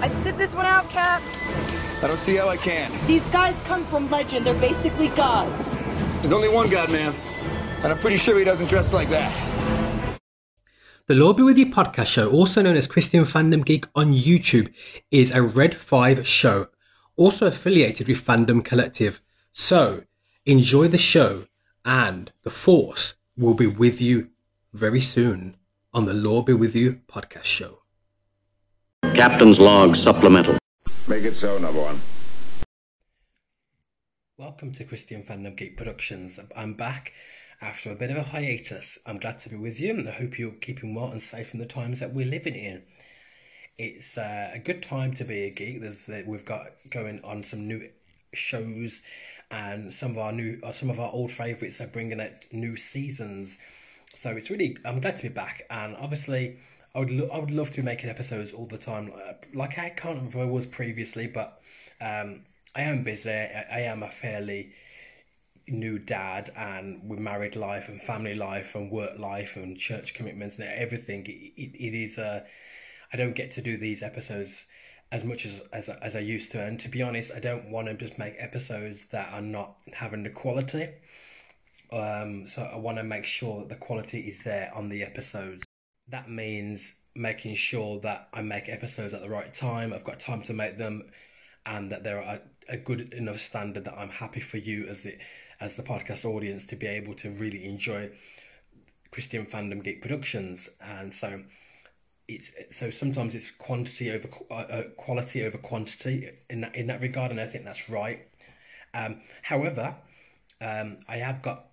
I'd sit this one out, Cap. I don't see how I can. These guys come from legend. They're basically gods. There's only one God, man. And I'm pretty sure he doesn't dress like that. The Lord Be With You podcast show, also known as Christian Fandom Geek on YouTube, is a Red 5 show, also affiliated with Fandom Collective. So, enjoy the show, and the Force will be with you very soon on the Lord Be With You podcast show. Captain's Log Supplemental. Make it so, number one. Welcome to Christian Fandom Geek Productions. I'm back after a bit of a hiatus. I'm glad to be with you and I hope you're keeping well and safe in the times that we're living in. It's uh, a good time to be a geek. There's uh, we've got going on some new shows and some of our new uh, some of our old favorites are bringing out new seasons. So it's really I'm glad to be back and obviously I would lo- I would love to be making episodes all the time like, I can't remember I was previously but um, I am busy. I, I am a fairly new dad and with married life and family life and work life and church commitments and everything it, it, it is uh, i don't get to do these episodes as much as, as as i used to. And to be honest i don't want to just make episodes that are not having the quality. Um so i want to make sure that the quality is there on the episodes that means making sure that i make episodes at the right time i've got time to make them and that there are a, good enough standard that i'm happy for you as it as the podcast audience to be able to really enjoy Christian Fandom Geek Productions, and so it's so sometimes it's quantity over uh, uh, quality over quantity in that in that regard, and I think that's right. Um, however, um, I have got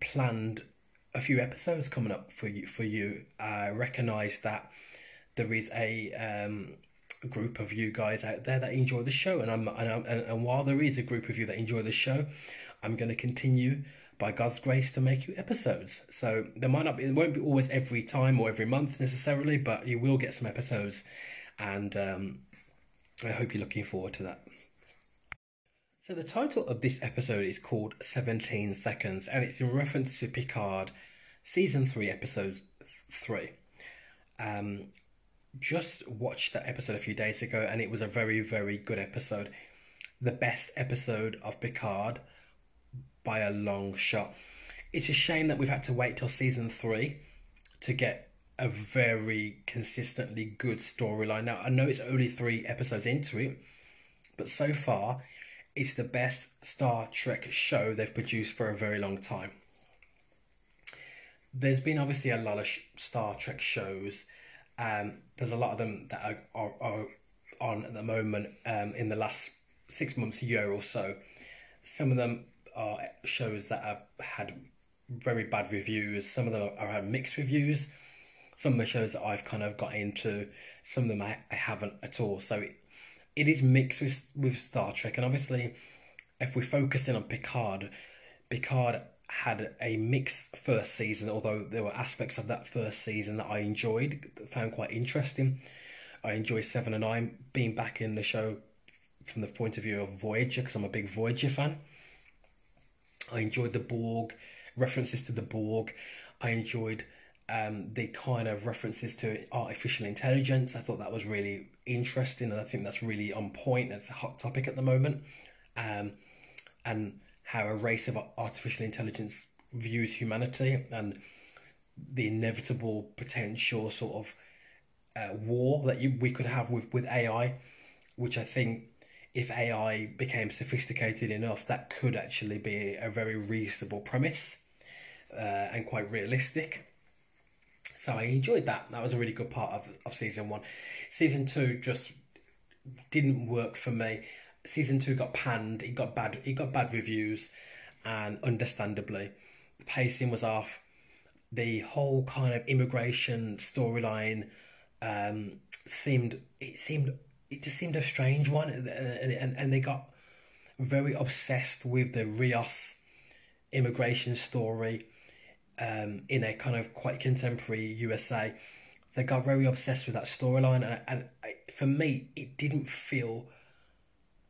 planned a few episodes coming up for you. For you, I recognise that there is a um, group of you guys out there that enjoy the show, and I'm and, I'm, and, and while there is a group of you that enjoy the show, I'm going to continue by God's grace to make you episodes. So there might not be, it won't be always every time or every month necessarily, but you will get some episodes, and um, I hope you're looking forward to that. So the title of this episode is called 17 Seconds, and it's in reference to Picard, season three, episode three. Um, just watched that episode a few days ago, and it was a very, very good episode. The best episode of Picard by a long shot. It's a shame that we've had to wait till season three to get a very consistently good storyline. Now, I know it's only three episodes into it, but so far, it's the best Star Trek show they've produced for a very long time. There's been obviously a lot of Star Trek shows. Um, there's a lot of them that are, are, are on at the moment um, in the last six months, a year or so. Some of them are shows that have had very bad reviews. Some of them are had mixed reviews. Some of the shows that I've kind of got into, some of them I, I haven't at all. So it, it is mixed with with Star Trek, and obviously, if we focus in on Picard, Picard had a mixed first season. Although there were aspects of that first season that I enjoyed, found quite interesting. I enjoy Seven of Nine being back in the show from the point of view of Voyager because I'm a big Voyager fan. I enjoyed the Borg references to the Borg. I enjoyed um, the kind of references to artificial intelligence. I thought that was really interesting, and I think that's really on point. It's a hot topic at the moment, um, and how a race of artificial intelligence views humanity and the inevitable potential sort of uh, war that you, we could have with, with AI, which I think if AI became sophisticated enough, that could actually be a very reasonable premise uh, and quite realistic. So I enjoyed that. That was a really good part of, of season one. Season two just didn't work for me. Season two got panned. It got bad. It got bad reviews, and understandably, the pacing was off. The whole kind of immigration storyline um, seemed it seemed it just seemed a strange one, and, and, and they got very obsessed with the Rios immigration story um, in a kind of quite contemporary USA. They got very obsessed with that storyline, and, and for me, it didn't feel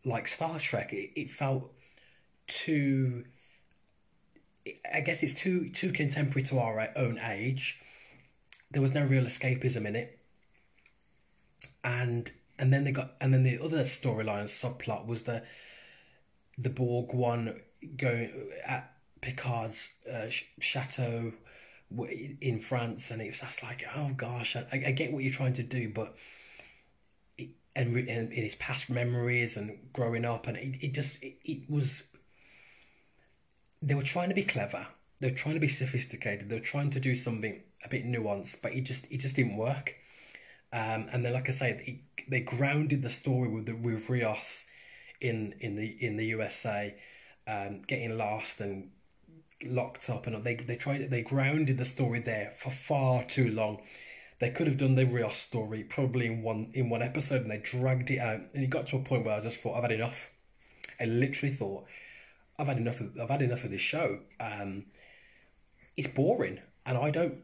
like Star Trek. It, it felt too. I guess it's too too contemporary to our own age. There was no real escapism in it, and and then they got and then the other storyline subplot was the the Borg one going at Picard's uh, ch- chateau in France, and it was just like, oh gosh, I, I get what you're trying to do, but and, re- and in his past memories and growing up, and it, it just it, it was. They were trying to be clever. They were trying to be sophisticated. They were trying to do something a bit nuanced, but it just it just didn't work. Um, and then, like I say, it, they grounded the story with the, with Rios in in the in the USA, um, getting lost and locked up, and they they tried they grounded the story there for far too long. They could have done the Rios story probably in one in one episode, and they dragged it out, and it got to a point where I just thought I've had enough. I literally thought I've had enough. Of, I've had enough of this show. Um, it's boring, and I don't.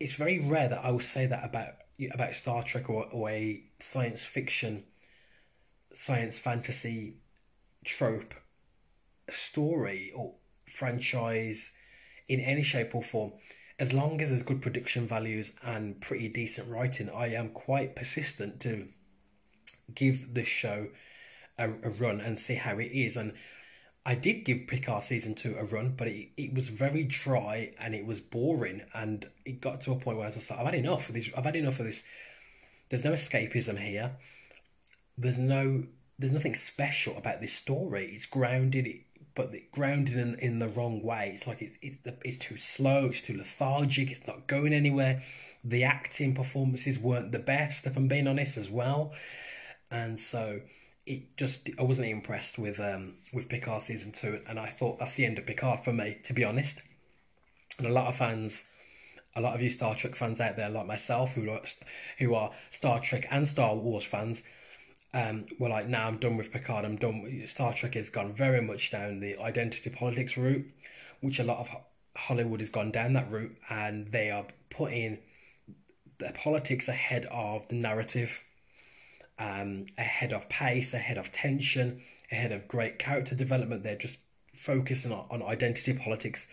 It's very rare that I will say that about about Star Trek or, or a science fiction, science fantasy trope story or franchise in any shape or form. As long as there's good production values and pretty decent writing, I am quite persistent to give this show a, a run and see how it is. And I did give Picard season two a run, but it, it was very dry and it was boring, and it got to a point where I was just like, I've had enough of this. I've had enough of this. There's no escapism here. There's no. There's nothing special about this story. It's grounded, but it grounded in, in the wrong way. It's like it's it's, it's too slow. It's too lethargic. It's not going anywhere. The acting performances weren't the best, if I'm being honest, as well. And so it just I wasn't impressed with um with Picard season two, and I thought that's the end of Picard for me, to be honest. And a lot of fans, a lot of you Star Trek fans out there, like myself, who are who are Star Trek and Star Wars fans, um, were like, "Now nah, I'm done with Picard. I'm done. Star Trek has gone very much down the identity politics route, which a lot of Hollywood has gone down that route, and they are putting the politics ahead of the narrative." um, ahead of pace, ahead of tension, ahead of great character development. They're just focusing on, on identity politics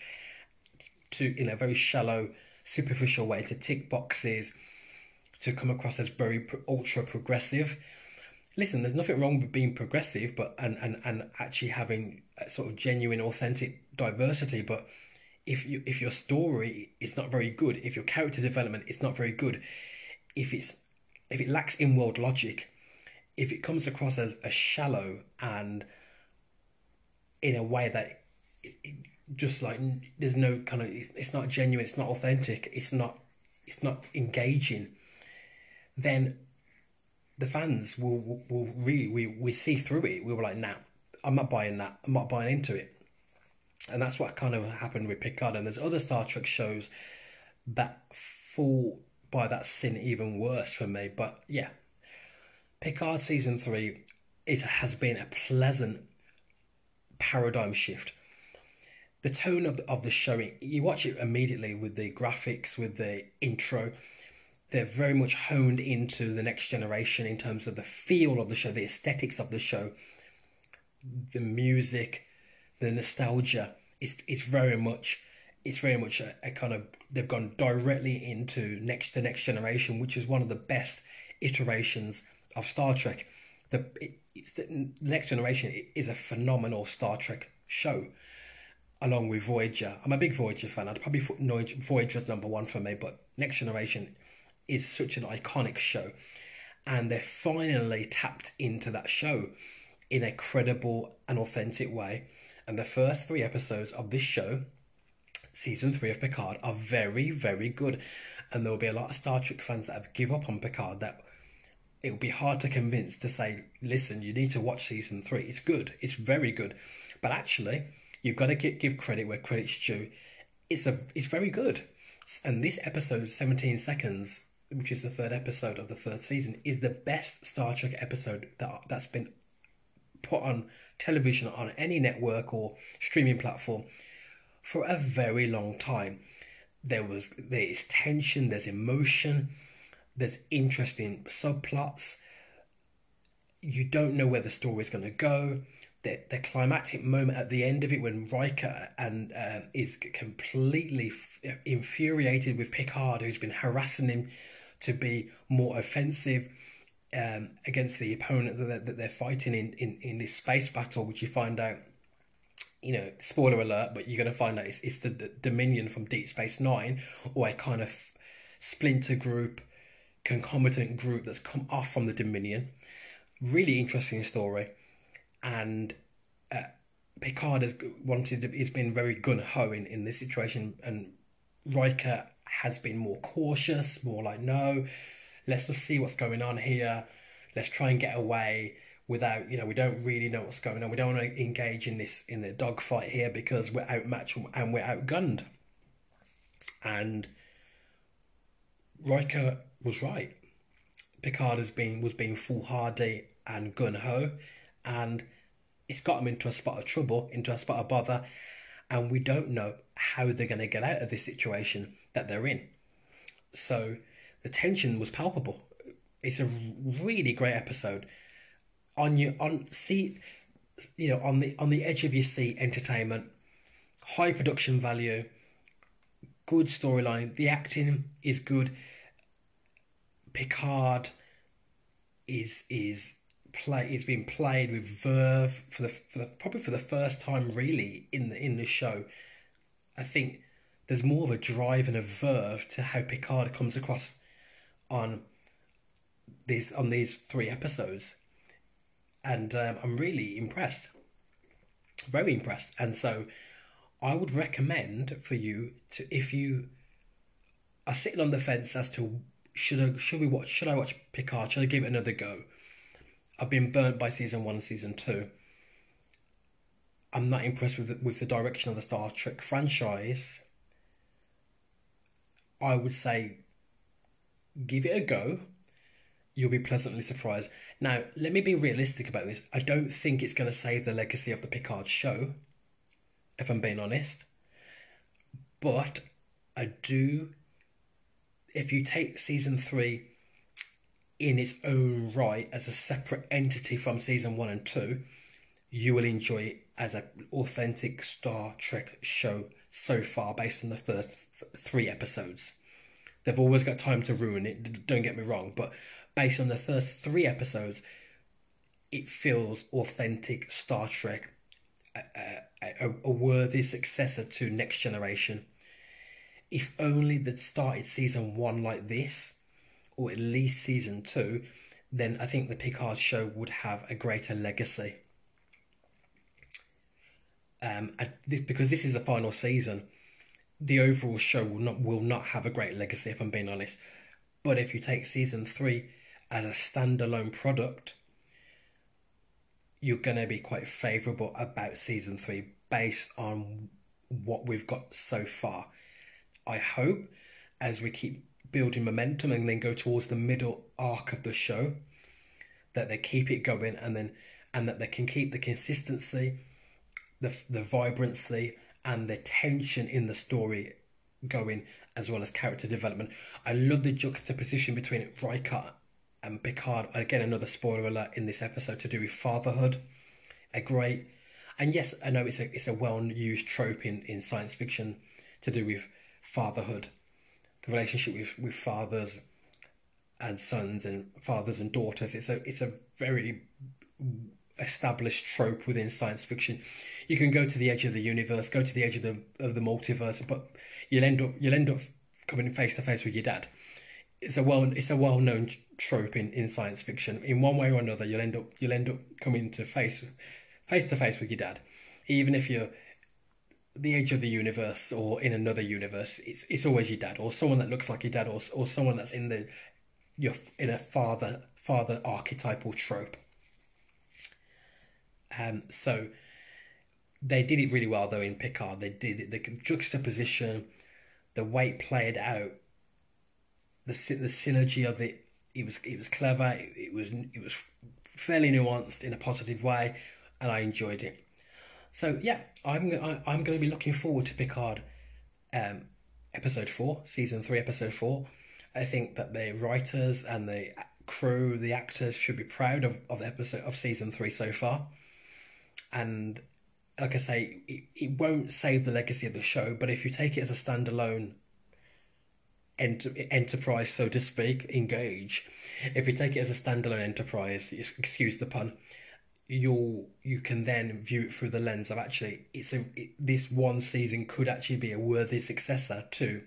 to in a very shallow, superficial way to tick boxes, to come across as very ultra progressive. Listen, there's nothing wrong with being progressive, but and, and, and actually having sort of genuine, authentic diversity. But if you if your story is not very good, if your character development is not very good, if it's if it lacks in world logic, if it comes across as, a shallow and in a way that it, it just like there's no kind of it's, it's not genuine it's not authentic it's not it's not engaging then the fans will will, really we, we see through it. We were like nah i'm not buying that. I'm not buying into it. And that's what kind of happened with picard. And there's other star trek shows that fall by that sin even worse for me. But yeah Picard season three, it has been a pleasant paradigm shift. The tone of, of the show, you watch it immediately with the graphics, with the intro. They're very much honed into the next generation in terms of the feel of the show, the aesthetics of the show, the music, the nostalgia. It's it's very much it's very much a, a kind of they've gone directly into next the next generation, which is one of the best iterations of Star Trek. The, it, the Next Generation is a phenomenal Star Trek show, along with Voyager. I'm a big Voyager fan. I'd probably put Voyager's number one for me, but Next Generation is such an iconic show, and they're finally tapped into that show in a credible and authentic way. And the first three episodes of this show, season three of Picard, are very, very good. And there will be a lot of Star Trek fans that have give up on Picard that it will be hard to convince to say, listen, you need to watch season three. It's good. It's very good. But actually, you've got to give credit where credit's due. It's a it's very good. And this episode, 17 seconds, which is the third episode of the third season, is the best Star Trek episode that that's been put on television on any network or streaming platform for a very long time. There was there's tension, there's emotion, there's interesting subplots. You don't know where the story is going to go. The, the climactic moment at the end of it when Riker and uh, is completely f- infuriated with Picard, who's been harassing him to be more offensive. um, against the opponent that they're, that they're fighting in, in, in this space battle, which you find out, you know, spoiler alert, but you're going to find out it's, it's the, the Dominion from Deep Space Nine, or a kind of splinter group, concomitant group that's come off from the Dominion. Really interesting story, and uh, Picard has wanted, he's been very gun ho in, in this situation, and Riker has been more cautious, more like, no, let's just see what's going on here. Let's try and get away without, you know, we don't really know what's going on. We don't want to engage in this in a dogfight here because we're outmatched and we're outgunned. And Riker was right. Picard has been was being foolhardy and gun ho, and it's got him into a spot of trouble, into a spot of bother, and we don't know how they're going to get out of this situation that they're in. So the tension was palpable. It's a really great episode. On your on seat, you know, on the on the edge of your seat, entertainment, high production value, good storyline. The acting is good. Picard is is play is being played with verve for the, for the probably for the first time really in the in the show. I think there's more of a drive and a verve to how Picard comes across on these on these three episodes, and um, I'm really impressed, very impressed. And so, I would recommend for you to if you are sitting on the fence as to should I should we watch should I watch Picard should I give it another go? I've been burnt by season one and season two. I'm not impressed with the, with the direction of the Star Trek franchise. I would say give it a go. You'll be pleasantly surprised. Now, let me be realistic about this. I don't think it's going to save the legacy of the Picard show, if I'm being honest. But I do. If you take season three in its own right as a separate entity from season one and two, you will enjoy it as an authentic Star Trek show so far, based on the first three episodes. They've always got time to ruin it, don't get me wrong, but based on the first three episodes, it feels authentic Star Trek, a, a, a worthy successor to Next Generation. If only they'd started season one like this, or at least season two, then I think the Picard show would have a greater legacy. Um, because this is the final season, the overall show will not will not have a great legacy if I'm being honest. But if you take season three as a standalone product, you're gonna be quite favourable about season three based on what we've got so far. I hope as we keep building momentum and then go towards the middle arc of the show that they keep it going and then and that they can keep the consistency the the vibrancy and the tension in the story going as well as character development. I love the juxtaposition between Riker and Picard. Again, another spoiler alert in this episode to do with fatherhood. A great, and yes, I know it's a it's a well used trope in, in science fiction to do with fatherhood, the relationship with, with fathers and sons and fathers and daughters. It's a it's a very established trope within science fiction. You can go to the edge of the universe, go to the edge of the of the multiverse, but you'll end up you'll end up coming face to face with your dad. It's a well it's a well known trope in, in science fiction. In one way or another, you'll end up you'll end up coming to face face to face with your dad, even if you're the edge of the universe or in another universe. It's it's always your dad or someone that looks like your dad or or someone that's in the your in a father father archetypal trope. Um, so they did it really well though in Picard. They did it, the juxtaposition, the way it played out, the the synergy of it. It was it was clever. It, it was it was fairly nuanced in a positive way, and I enjoyed it. So yeah, I'm I'm going to be looking forward to Picard, um, episode four, season three, episode four. I think that the writers and the crew, the actors, should be proud of of the episode of season three so far, and like I say, it, it won't save the legacy of the show, but if you take it as a standalone enter, enterprise, so to speak, engage. If you take it as a standalone enterprise, excuse the pun, you'll you can then view it through the lens of actually it's a it, this one season could actually be a worthy successor to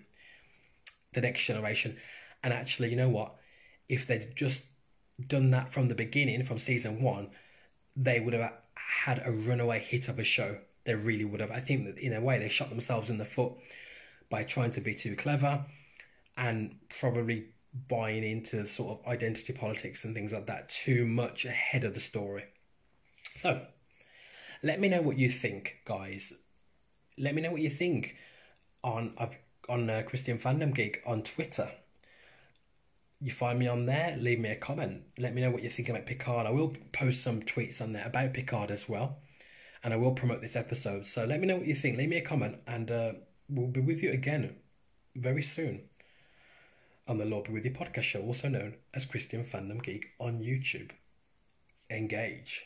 the next generation. And actually you know what? If they'd just done that from the beginning from season one they would have had a runaway hit of a show. They really would have. I think that in a way they shot themselves in the foot by trying to be too clever and probably buying into sort of identity politics and things like that too much ahead of the story so, let me know what you think, guys. Let me know what you think on on uh, Christian Fandom Geek on Twitter. You find me on there. Leave me a comment. Let me know what you think about Picard. I will post some tweets on there about Picard as well, and I will promote this episode. So let me know what you think. Leave me a comment, and uh, we'll be with you again very soon on the Lord Be With You podcast show, also known as Christian Fandom Geek on YouTube. Engage.